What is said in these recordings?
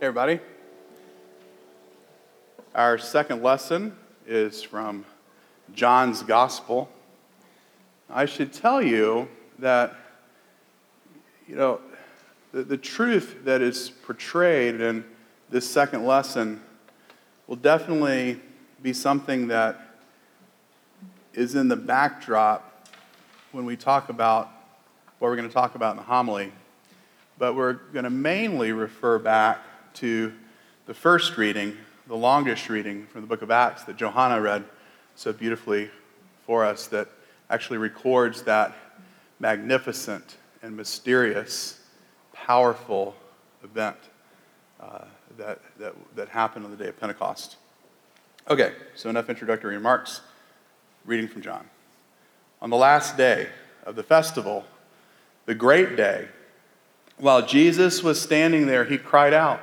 Everybody. Our second lesson is from John's Gospel. I should tell you that, you know, the, the truth that is portrayed in this second lesson will definitely be something that is in the backdrop when we talk about what we're going to talk about in the homily. But we're going to mainly refer back to the first reading, the longest reading from the book of Acts that Johanna read so beautifully for us, that actually records that magnificent and mysterious, powerful event uh, that, that, that happened on the day of Pentecost. Okay, so enough introductory remarks. Reading from John. On the last day of the festival, the great day, while Jesus was standing there, he cried out,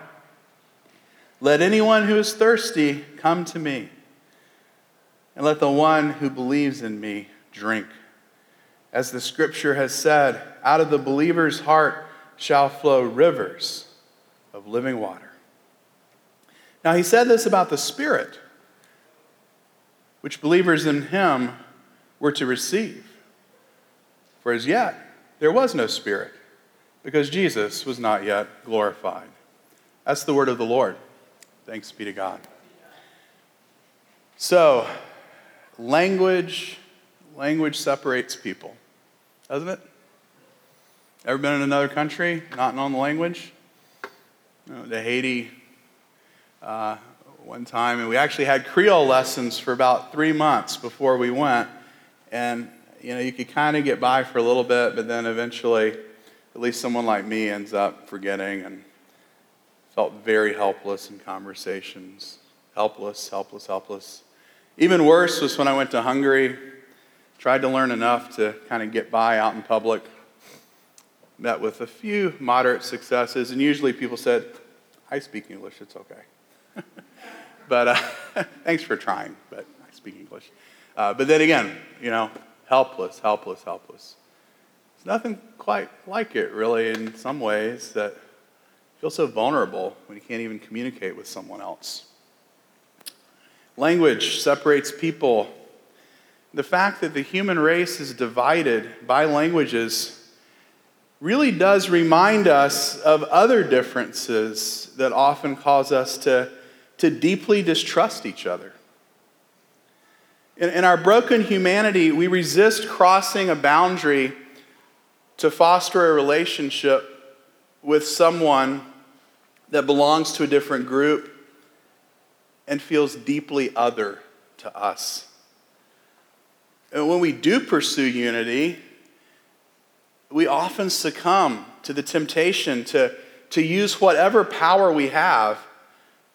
let anyone who is thirsty come to me, and let the one who believes in me drink. As the scripture has said, out of the believer's heart shall flow rivers of living water. Now, he said this about the Spirit, which believers in him were to receive. For as yet, there was no Spirit, because Jesus was not yet glorified. That's the word of the Lord. Thanks be to God. So, language, language separates people, doesn't it? Ever been in another country, not knowing the language? Know, to Haiti uh, one time, and we actually had Creole lessons for about three months before we went. And you know, you could kind of get by for a little bit, but then eventually, at least someone like me ends up forgetting and felt very helpless in conversations. Helpless, helpless, helpless. Even worse was when I went to Hungary, tried to learn enough to kind of get by out in public. Met with a few moderate successes, and usually people said, I speak English, it's okay. but uh, thanks for trying, but I speak English. Uh, but then again, you know, helpless, helpless, helpless. It's nothing quite like it, really, in some ways, that feel so vulnerable when you can't even communicate with someone else. Language separates people. The fact that the human race is divided by languages really does remind us of other differences that often cause us to, to deeply distrust each other. In, in our broken humanity, we resist crossing a boundary to foster a relationship with someone that belongs to a different group and feels deeply other to us. And when we do pursue unity, we often succumb to the temptation to, to use whatever power we have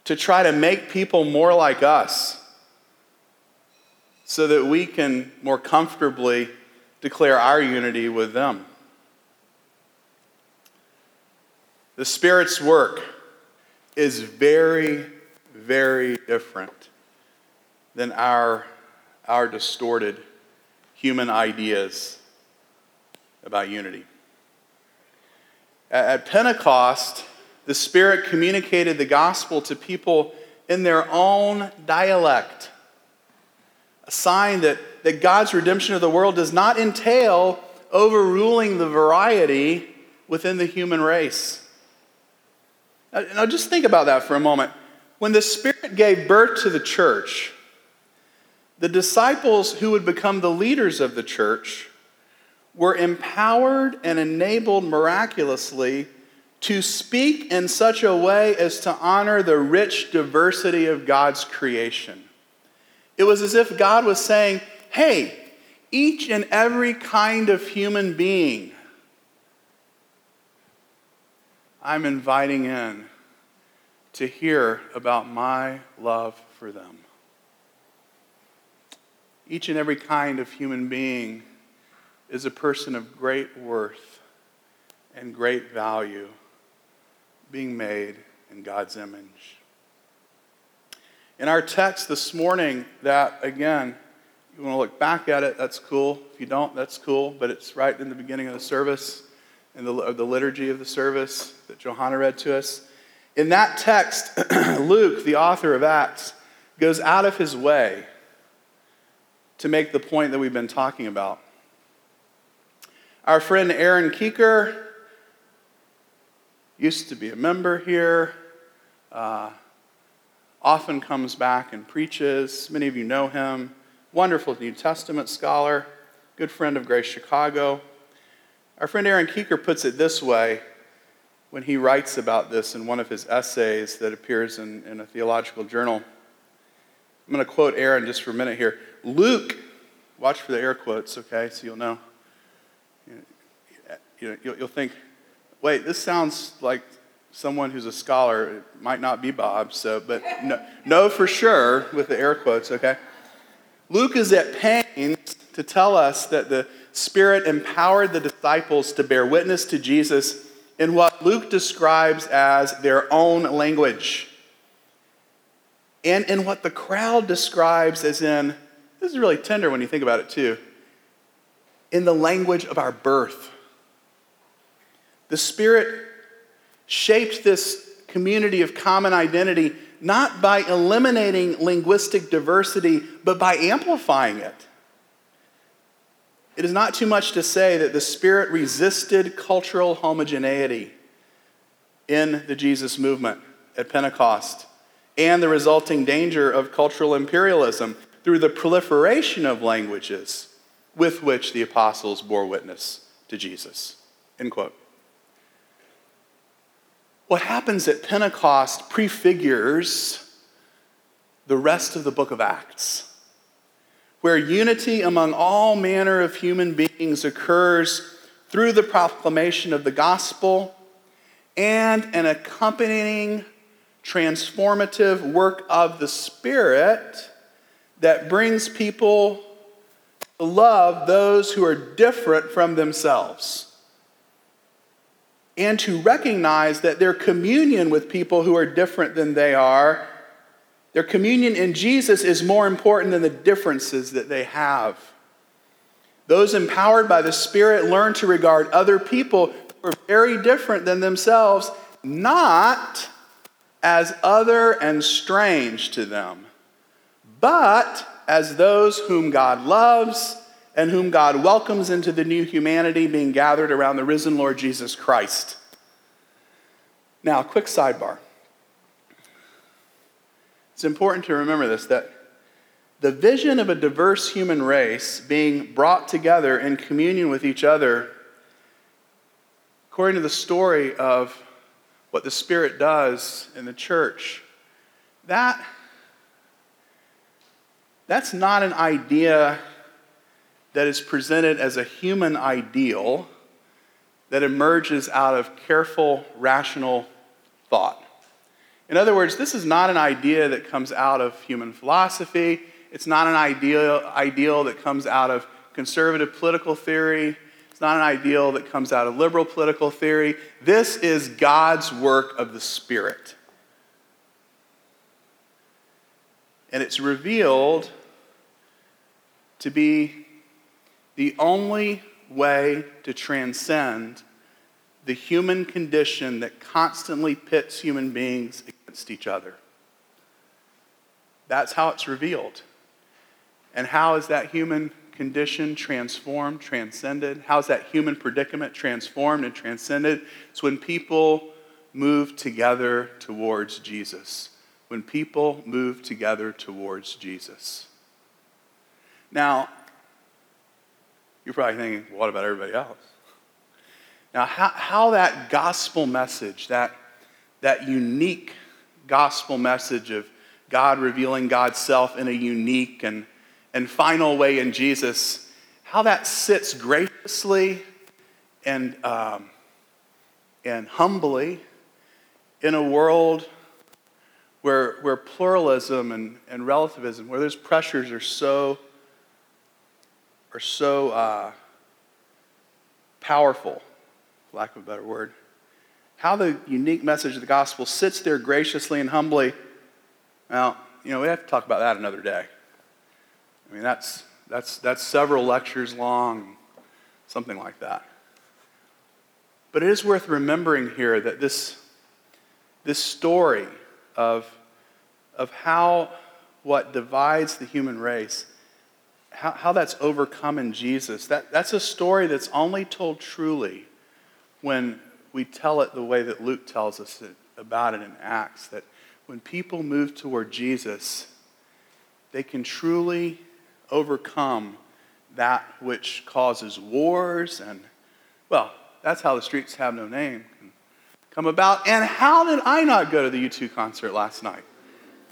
to try to make people more like us so that we can more comfortably declare our unity with them. The Spirit's work is very, very different than our, our distorted human ideas about unity. At Pentecost, the Spirit communicated the gospel to people in their own dialect, a sign that, that God's redemption of the world does not entail overruling the variety within the human race. Now, just think about that for a moment. When the Spirit gave birth to the church, the disciples who would become the leaders of the church were empowered and enabled miraculously to speak in such a way as to honor the rich diversity of God's creation. It was as if God was saying, hey, each and every kind of human being I'm inviting in to hear about my love for them. Each and every kind of human being is a person of great worth and great value being made in God's image. In our text this morning, that again, you want to look back at it, that's cool. If you don't, that's cool, but it's right in the beginning of the service in the, the liturgy of the service that Johanna read to us. In that text, Luke, the author of Acts, goes out of his way to make the point that we've been talking about. Our friend Aaron Kuecker used to be a member here, uh, often comes back and preaches. Many of you know him. Wonderful New Testament scholar, good friend of Grace Chicago. Our friend Aaron Kuecker puts it this way when he writes about this in one of his essays that appears in, in a theological journal. I'm going to quote Aaron just for a minute here. Luke, watch for the air quotes, okay, so you'll know. You know you'll, you'll think, wait, this sounds like someone who's a scholar. It might not be Bob, so, but no, no for sure with the air quotes, okay? Luke is at pains to tell us that the Spirit empowered the disciples to bear witness to Jesus in what Luke describes as their own language. And in what the crowd describes as in, this is really tender when you think about it too, in the language of our birth. The Spirit shaped this community of common identity not by eliminating linguistic diversity, but by amplifying it. It is not too much to say that the Spirit resisted cultural homogeneity in the Jesus movement at Pentecost and the resulting danger of cultural imperialism through the proliferation of languages with which the apostles bore witness to Jesus. End quote. What happens at Pentecost prefigures the rest of the book of Acts where unity among all manner of human beings occurs through the proclamation of the gospel and an accompanying transformative work of the Spirit that brings people to love those who are different from themselves and to recognize that their communion with people who are different than they are their communion in Jesus is more important than the differences that they have. Those empowered by the Spirit learn to regard other people who are very different than themselves, not as other and strange to them, but as those whom God loves and whom God welcomes into the new humanity being gathered around the risen Lord Jesus Christ. Now, quick sidebar. It's important to remember this that the vision of a diverse human race being brought together in communion with each other, according to the story of what the Spirit does in the church, that, that's not an idea that is presented as a human ideal that emerges out of careful, rational thought. In other words, this is not an idea that comes out of human philosophy. It's not an ideal, ideal that comes out of conservative political theory. It's not an ideal that comes out of liberal political theory. This is God's work of the Spirit. And it's revealed to be the only way to transcend the human condition that constantly pits human beings against each other. That's how it's revealed. And how is that human condition transformed, transcended? How is that human predicament transformed and transcended? It's when people move together towards Jesus. When people move together towards Jesus. Now, you're probably thinking, what about everybody else? Now, how, how that gospel message, that, that unique gospel message of God revealing God's self in a unique and, and final way in Jesus, how that sits graciously and, um, and humbly in a world where, where pluralism and, and relativism, where those pressures are so, are so uh, powerful, lack of a better word how the unique message of the gospel sits there graciously and humbly. Now, you know, we have to talk about that another day. I mean, that's, that's, that's several lectures long, something like that. But it is worth remembering here that this, this story of, of how what divides the human race, how, how that's overcome in Jesus, that, that's a story that's only told truly when we tell it the way that Luke tells us it, about it in Acts. That when people move toward Jesus, they can truly overcome that which causes wars and, well, that's how the streets have no name come about. And how did I not go to the U2 concert last night?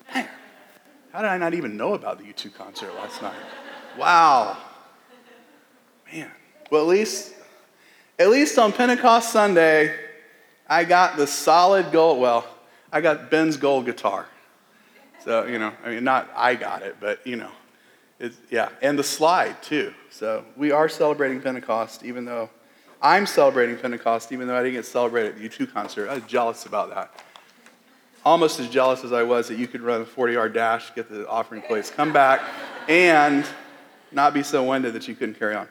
How did I not even know about the U2 concert last night? Wow. Man. Well, at least, at least on Pentecost Sunday, I got the solid gold. Well, I got Ben's gold guitar. So, you know, I mean, not I got it, but, you know, it's, yeah, and the slide too. So we are celebrating Pentecost, even though I'm celebrating Pentecost, even though I didn't get celebrated at the U2 concert. I was jealous about that. Almost as jealous as I was that you could run a 40 yard dash, get the offering plates, come back, and not be so winded that you couldn't carry on.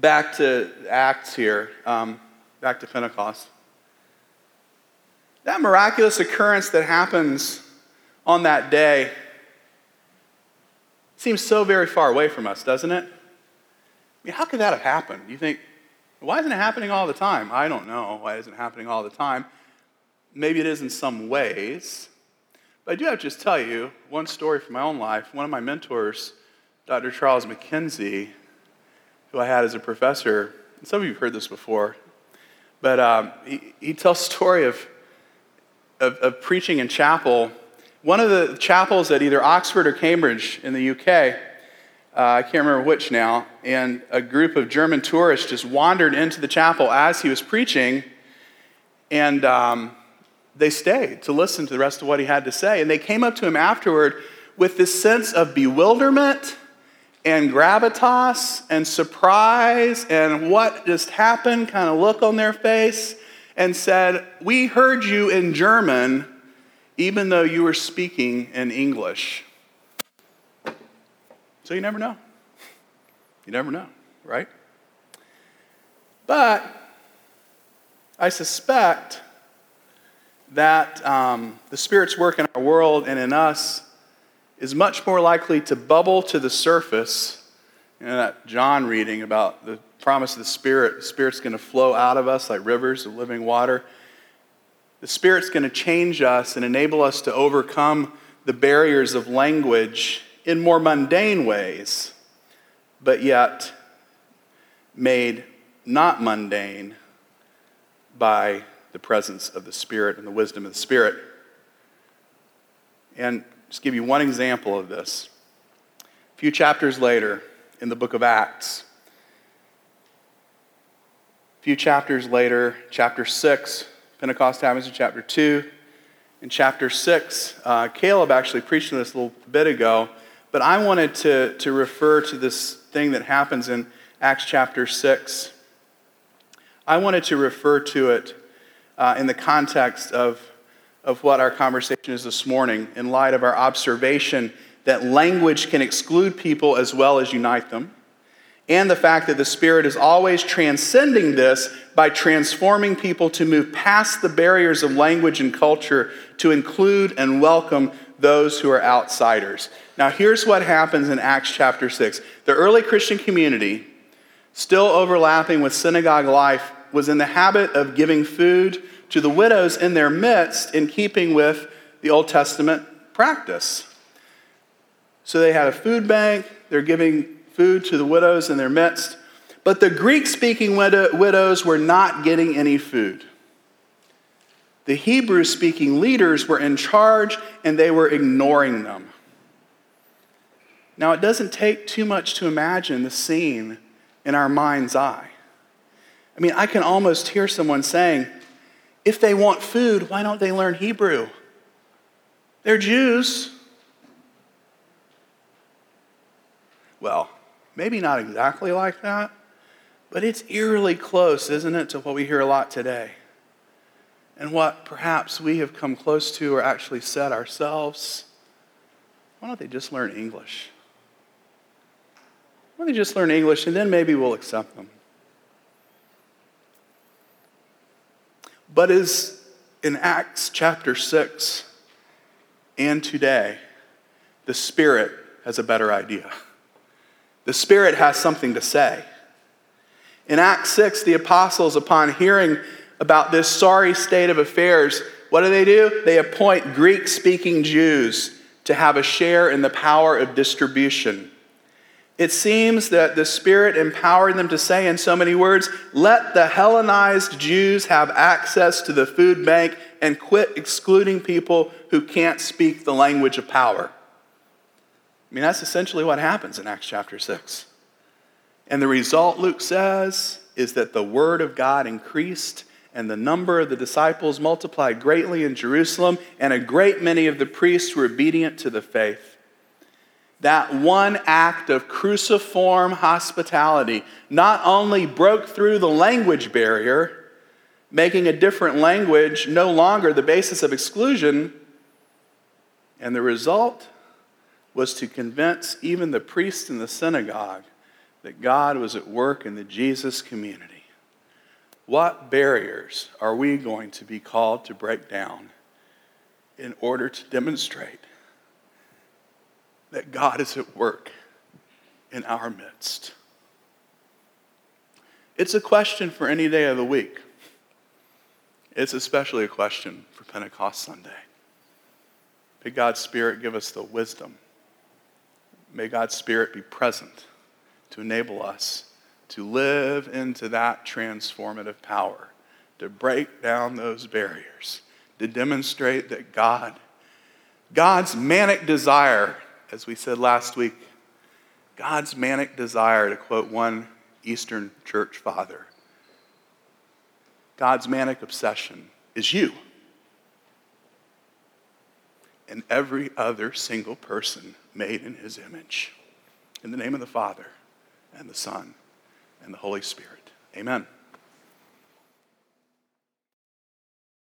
Back to Acts here, um, back to Pentecost. That miraculous occurrence that happens on that day seems so very far away from us, doesn't it? I mean, how could that have happened? You think, why isn't it happening all the time? I don't know why isn't it happening all the time. Maybe it is in some ways. But I do have to just tell you one story from my own life. One of my mentors, Dr. Charles McKenzie, who I had as a professor, some of you have heard this before, but um, he, he tells a story of, of, of preaching in chapel one of the chapels at either Oxford or Cambridge in the UK, uh, I can't remember which now, and a group of German tourists just wandered into the chapel as he was preaching, and um, they stayed to listen to the rest of what he had to say. And they came up to him afterward with this sense of bewilderment and gravitas and surprise and what just happened kind of look on their face and said, We heard you in German even though you were speaking in English. So you never know. You never know, right? But I suspect that um, the Spirit's work in our world and in us is much more likely to bubble to the surface. You know, that John reading about the promise of the Spirit, the Spirit's going to flow out of us like rivers of living water. The Spirit's going to change us and enable us to overcome the barriers of language in more mundane ways, but yet made not mundane by the presence of the Spirit and the wisdom of the Spirit. And just give you one example of this. A few chapters later in the book of Acts, a few chapters later, chapter 6, Pentecost happens in chapter 2. In chapter 6, uh, Caleb actually preached on this a little bit ago, but I wanted to, to refer to this thing that happens in Acts chapter 6. I wanted to refer to it uh, in the context of, of what our conversation is this morning, in light of our observation that language can exclude people as well as unite them and the fact that the Spirit is always transcending this by transforming people to move past the barriers of language and culture to include and welcome those who are outsiders. Now, here's what happens in Acts chapter 6. The early Christian community, still overlapping with synagogue life, was in the habit of giving food to the widows in their midst in keeping with the Old Testament practice. So they had a food bank, they're giving food to the widows in their midst. But the Greek speaking widows were not getting any food. The Hebrew speaking leaders were in charge and they were ignoring them. Now, it doesn't take too much to imagine the scene in our mind's eye. I mean, I can almost hear someone saying, if they want food, why don't they learn Hebrew? They're Jews. Well, Maybe not exactly like that, but it's eerily close, isn't it, to what we hear a lot today? And what perhaps we have come close to or actually said ourselves. Why don't they just learn English? Why don't they just learn English and then maybe we'll accept them? But is in Acts chapter 6 and today, the Spirit has a better idea. The Spirit has something to say. In Acts 6, the apostles, upon hearing about this sorry state of affairs, what do they do? They appoint Greek speaking Jews to have a share in the power of distribution. It seems that the Spirit empowered them to say, in so many words, let the Hellenized Jews have access to the food bank and quit excluding people who can't speak the language of power. I mean, that's essentially what happens in Acts chapter 6. And the result, Luke says, is that the word of God increased and the number of the disciples multiplied greatly in Jerusalem, and a great many of the priests were obedient to the faith. That one act of cruciform hospitality not only broke through the language barrier, making a different language no longer the basis of exclusion, and the result was to convince even the priests in the synagogue that God was at work in the Jesus community. What barriers are we going to be called to break down in order to demonstrate that God is at work in our midst? It's a question for any day of the week. It's especially a question for Pentecost Sunday. May God's Spirit give us the wisdom. May God's Spirit be present to enable us to live into that transformative power, to break down those barriers, to demonstrate that God, God's manic desire, as we said last week, God's manic desire, to quote one Eastern church father, God's manic obsession is you and every other single person made in his image. In the name of the Father and the Son and the Holy Spirit. Amen.